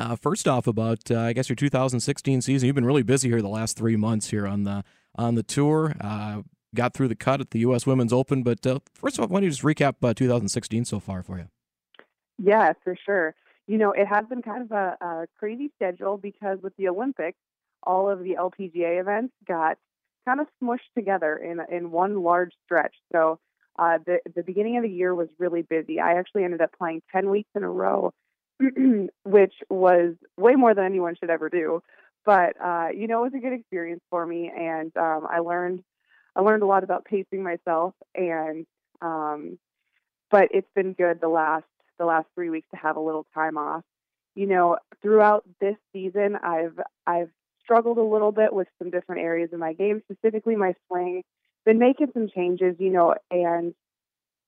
Uh, first off, about uh, I guess your 2016 season, you've been really busy here the last three months here on the on the tour. Uh, got through the cut at the U.S. Women's Open, but uh, first of all, why don't you just recap uh, 2016 so far for you? Yeah, for sure. You know, it has been kind of a, a crazy schedule because with the Olympics, all of the LPGA events got kind of smushed together in in one large stretch. So uh, the the beginning of the year was really busy. I actually ended up playing ten weeks in a row, which was way more than anyone should ever do. But uh, you know, it was a good experience for me, and um, I learned I learned a lot about pacing myself. And um, but it's been good the last the last three weeks to have a little time off. You know, throughout this season, I've I've struggled a little bit with some different areas of my game, specifically my swing. Been making some changes, you know, and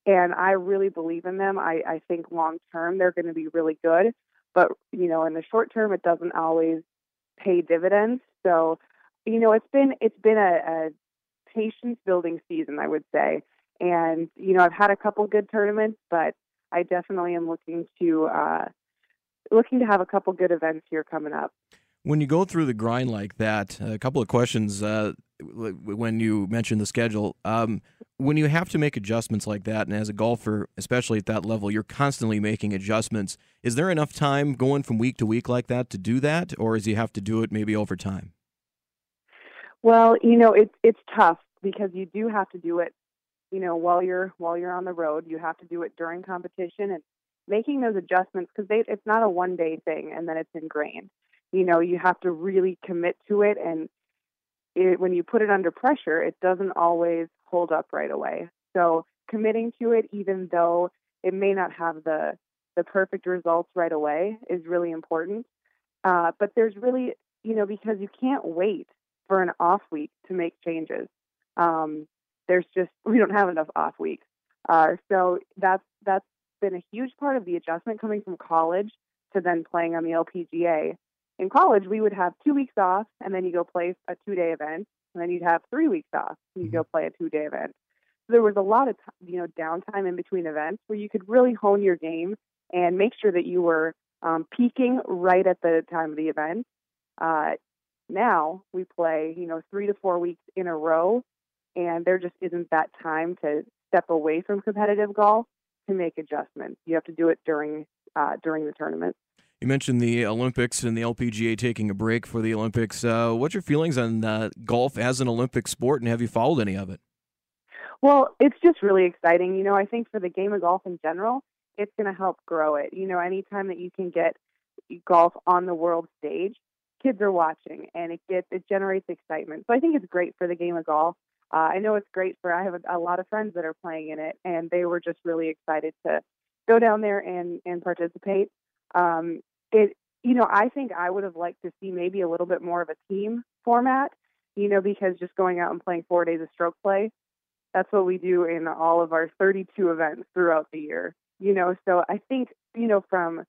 and I really believe in them. I, I think long term they're going to be really good, but you know, in the short term, it doesn't always pay dividends. So, you know, it's been it's been a, a patience building season, I would say. And you know, I've had a couple good tournaments, but I definitely am looking to uh, looking to have a couple good events here coming up. When you go through the grind like that, a couple of questions. Uh, when you mentioned the schedule, um, when you have to make adjustments like that, and as a golfer, especially at that level, you're constantly making adjustments. Is there enough time going from week to week like that to do that, or is you have to do it maybe over time? Well, you know, it's it's tough because you do have to do it, you know, while you're while you're on the road. You have to do it during competition and making those adjustments because it's not a one day thing and then it's ingrained. You know, you have to really commit to it, and it, when you put it under pressure, it doesn't always hold up right away. So committing to it, even though it may not have the the perfect results right away, is really important. Uh, but there's really, you know, because you can't wait for an off week to make changes. Um, there's just we don't have enough off weeks. Uh, so that's that's been a huge part of the adjustment coming from college to then playing on the LPGA. In college, we would have two weeks off, and then you go play a two-day event, and then you'd have three weeks off, and you'd go mm-hmm. play a two-day event. So there was a lot of you know downtime in between events where you could really hone your game and make sure that you were um, peaking right at the time of the event. Uh, now we play, you know, three to four weeks in a row, and there just isn't that time to step away from competitive golf to make adjustments. You have to do it during uh, during the tournament. You mentioned the Olympics and the LPGA taking a break for the Olympics. Uh, what's your feelings on uh, golf as an Olympic sport, and have you followed any of it? Well, it's just really exciting. You know, I think for the game of golf in general, it's going to help grow it. You know, anytime that you can get golf on the world stage, kids are watching and it gets it generates excitement. So I think it's great for the game of golf. Uh, I know it's great for I have a, a lot of friends that are playing in it and they were just really excited to go down there and and participate. Um, it you know I think I would have liked to see maybe a little bit more of a team format. You know because just going out and playing four days of stroke play, that's what we do in all of our 32 events throughout the year. You know so I think you know from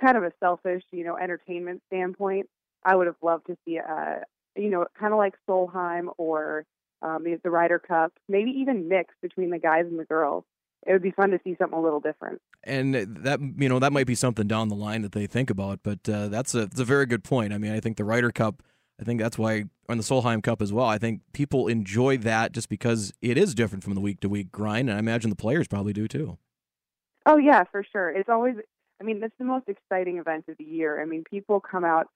kind of a selfish you know entertainment standpoint I would have loved to see, a, you know, kind of like Solheim or um, the, Ryder Cup, maybe even mix between the guys and the girls. It would be fun to see something a little different. And that you know that might be something down the line that they think about, but uh, that's a that's a very good point. I mean, I think the Ryder Cup. I think that's why on the Solheim Cup as well. I think people enjoy that just because it is different from the week to week grind, and I imagine the players probably do too. Oh yeah, for sure. It's always. I mean, it's the most exciting event of the year. I mean, people come out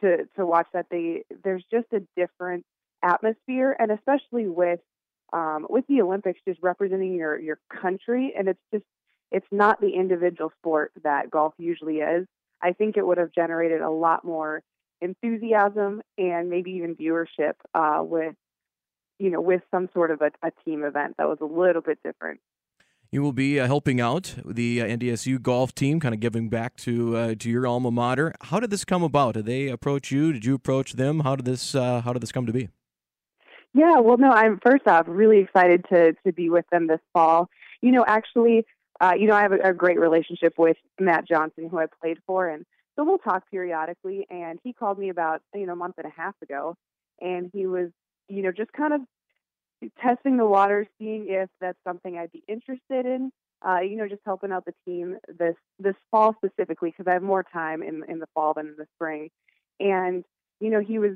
to to watch that they there's just a different atmosphere and especially with um, with the Olympics just representing your your country and it's just it's not the individual sport that golf usually is. I think it would have generated a lot more enthusiasm and maybe even viewership uh, with you know with some sort of a, a team event that was a little bit different. You will be uh, helping out the uh, NDSU golf team, kind of giving back to uh, to your alma mater. How did this come about? Did they approach you? Did you approach them? How did this uh, How did this come to be? Yeah, well, no, I'm first off really excited to to be with them this fall. You know, actually, uh, you know, I have a, a great relationship with Matt Johnson, who I played for, and so we'll talk periodically. And he called me about you know a month and a half ago, and he was you know just kind of testing the waters, seeing if that's something I'd be interested in. uh, you know, just helping out the team this this fall specifically because I have more time in in the fall than in the spring. And you know, he was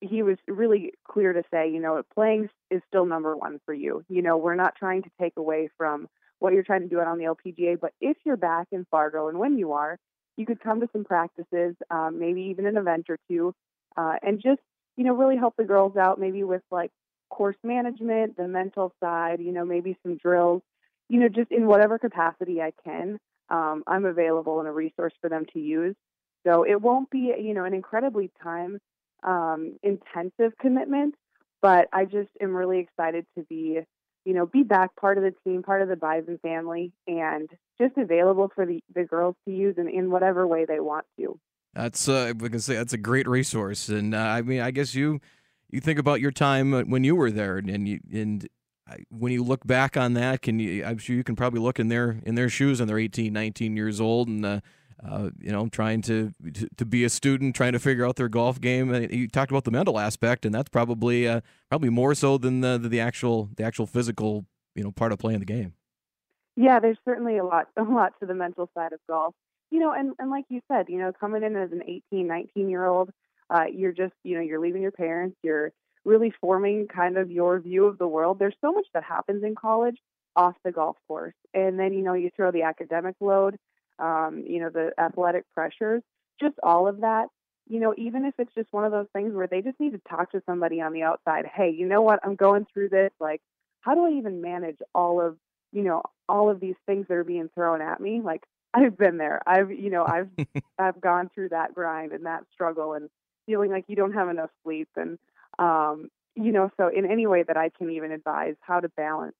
he was really clear to say, you know, playing is still number one for you. You know, we're not trying to take away from what you're trying to do out on the LPGA, but if you're back in Fargo and when you are, you could come to some practices, um, maybe even an event or two, uh, and just you know really help the girls out, maybe with like course management, the mental side, you know, maybe some drills, you know, just in whatever capacity I can. Um, I'm available and a resource for them to use. So it won't be, you know, an incredibly time um, intensive commitment, but I just am really excited to be, you know, be back part of the team, part of the Bison family, and just available for the, the girls to use in, in whatever way they want to. That's uh, I can say that's a great resource, and uh, I mean, I guess you you think about your time when you were there, and you and when you look back on that, can you? I'm sure you can probably look in their in their shoes, and they're 18, 19 years old, and uh, uh, you know, trying to, to, to be a student, trying to figure out their golf game. You talked about the mental aspect, and that's probably uh, probably more so than the the actual the actual physical you know part of playing the game. Yeah, there's certainly a lot a lot to the mental side of golf. You know, and and like you said, you know, coming in as an 18, 19 year old, uh, you're just you know you're leaving your parents, you're really forming kind of your view of the world. There's so much that happens in college off the golf course, and then you know you throw the academic load um, you know, the athletic pressures, just all of that. You know, even if it's just one of those things where they just need to talk to somebody on the outside. Hey, you know what? I'm going through this. Like, how do I even manage all of, you know, all of these things that are being thrown at me? Like, I've been there. I've, you know, I've, I've gone through that grind and that struggle and feeling like you don't have enough sleep and, um, you know, so in any way that I can even advise how to balance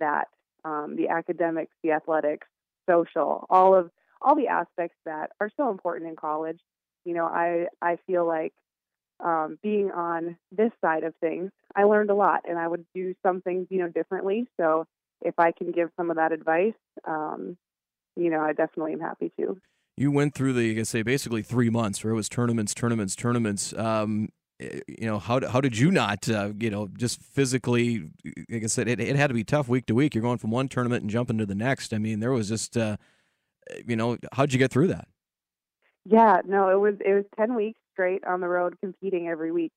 that, um, the academics, the athletics, social, all of all the aspects that are so important in college. You know, I I feel like um, being on this side of things, I learned a lot, and I would do some things, you know, differently. So if I can give some of that advice, um, you know, I definitely am happy to. You went through the, I say, basically three months where it was tournaments, tournaments, tournaments. Um, you know, how how did you not, uh, you know, just physically? Like I said, it, it had to be tough week to week. You're going from one tournament and jumping to the next. I mean, there was just. Uh, you know, how'd you get through that? Yeah, no, it was it was ten weeks straight on the road competing every week,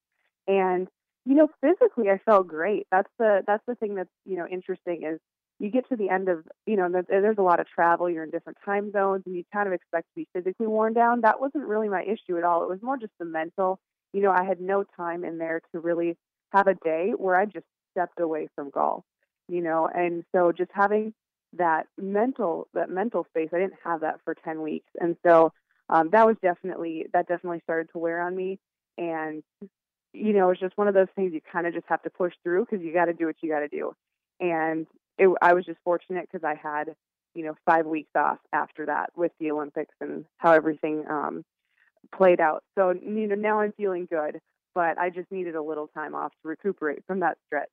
and you know, physically I felt great. That's the that's the thing that's you know interesting is you get to the end of you know there's a lot of travel. You're in different time zones, and you kind of expect to be physically worn down. That wasn't really my issue at all. It was more just the mental. You know, I had no time in there to really have a day where I just stepped away from golf. You know, and so just having that mental that mental space. I didn't have that for ten weeks, and so um, that was definitely that definitely started to wear on me. And you know, it's just one of those things you kind of just have to push through because you got to do what you got to do. And it, I was just fortunate because I had you know five weeks off after that with the Olympics and how everything um, played out. So you know now I'm feeling good, but I just needed a little time off to recuperate from that stretch.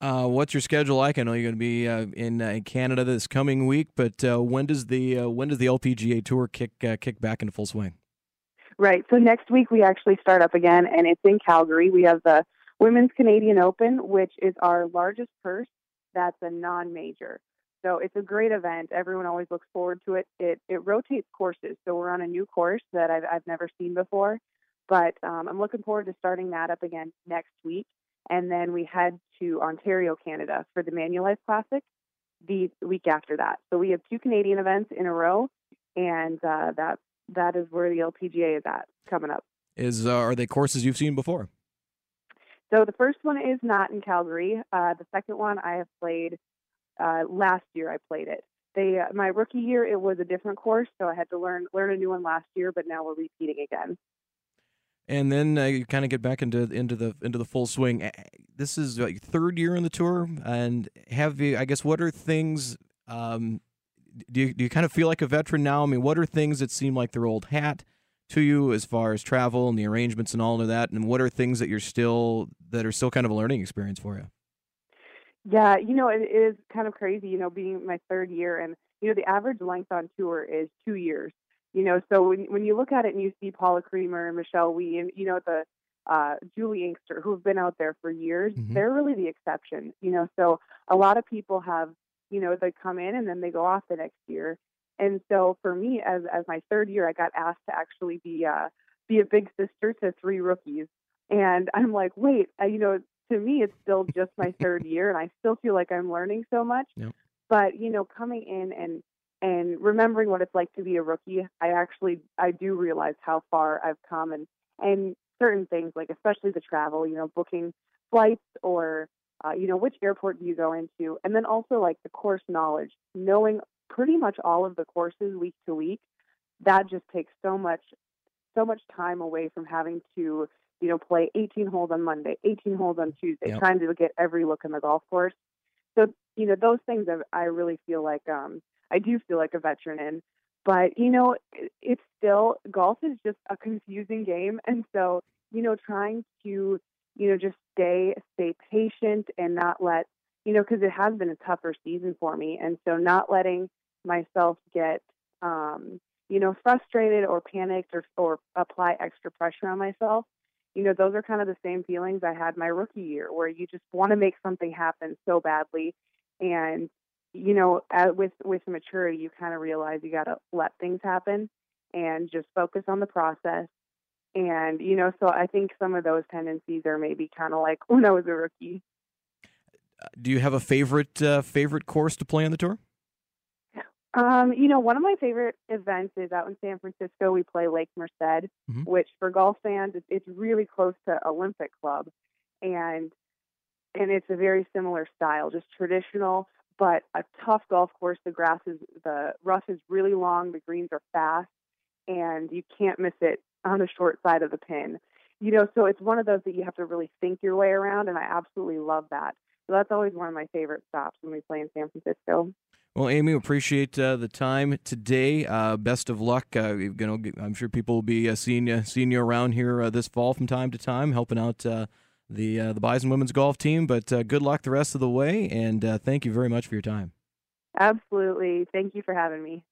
Uh, what's your schedule like? I know you're going to be uh, in, uh, Canada this coming week, but uh, when does the uh, when does the LPGA Tour kick uh, kick back into full swing? Right. So next week we actually start up again, and it's in Calgary. We have the Women's Canadian Open, which is our largest purse. That's a non-major. So it's a great event. Everyone always looks forward to it. It it rotates courses. So we're on a new course that I've I've never seen before, but um, I'm looking forward to starting that up again next week and then we head to Ontario, Canada for the Manulife Classic the week after that. So we have two Canadian events in a row, and uh, that that is where the LPGA is at coming up. Is uh, are they courses you've seen before? So the first one is not in Calgary. Uh, the second one I have played uh, last year. I played it. They uh, my rookie year it was a different course, so I had to learn learn a new one last year. But now we're repeating again and then uh, you kind of get back into into the into the full swing. This is your third year on the tour, and have you? I guess what are things? Um, do you do you kind of feel like a veteran now? I mean, what are things that seem like their old hat to you as far as travel and the arrangements and all of that? And what are things that you're still that are still kind of a learning experience for you? Yeah, you know, it is kind of crazy. You know, being my third year, and you know, the average length on tour is two years. You know, so when when you look at it and you see Paula Creamer and Michelle Wie and you know the uh, Juli Inkster who have been out there for years, mm-hmm. they're really the exception. You know, so a lot of people have you know, they come in and then they go off the next year. And so for me, as as my third year, I got asked to actually be uh, be a big sister to three rookies, and I'm like, wait, I, you know, to me, it's still just my third year, and I still feel like I'm learning so much. Yep. But you know, coming in and and remembering what it's like to be a rookie, I actually I do realize how far I've come, and and certain things like especially the travel, you know, booking flights or uh, you know which airport do you go into, and then also like the course knowledge, knowing pretty much all of the courses week to week. That just takes so much so much time away from having to you know play 18 holes on Monday, 18 holes on Tuesday, Yep. trying to get every look in the golf course. So you know those things I, I really feel like um, I do feel like a veteran in. But you know it, it's still golf is just a confusing game, and so you know trying to you know just stay stay patient and not let you know because it has been a tougher season for me, and so not letting myself get um, you know frustrated or panicked or or apply extra pressure on myself. You know, those are kind of the same feelings I had my rookie year, where you just want to make something happen so badly, and you know, at, with with maturity, you kind of realize you got to let things happen and just focus on the process. And you know, so I think some of those tendencies are maybe kind of like when I was a rookie. Do you have a favorite uh, favorite course to play on the tour? Um, you know, one of my favorite events is out in San Francisco. We play Lake Merced, Mhm. which for golf fans, it's, it's really close to Olympic Club, and and it's a very similar style, just traditional, but a tough golf course. The grass is the rough is really long, the greens are fast, and you can't miss it on the short side of the pin. You know, so it's one of those that you have to really think your way around, and I absolutely love that. So that's always one of my favorite stops when we play in San Francisco. Well, Amy, appreciate uh, the time today. Uh, best of luck. Uh, you know, I'm sure people will be uh, seeing you seeing you around here uh, this fall from time to time, helping out uh, the the Bison women's golf team. But good luck the rest of the way, and thank you very much for your time. Absolutely. Thank you for having me.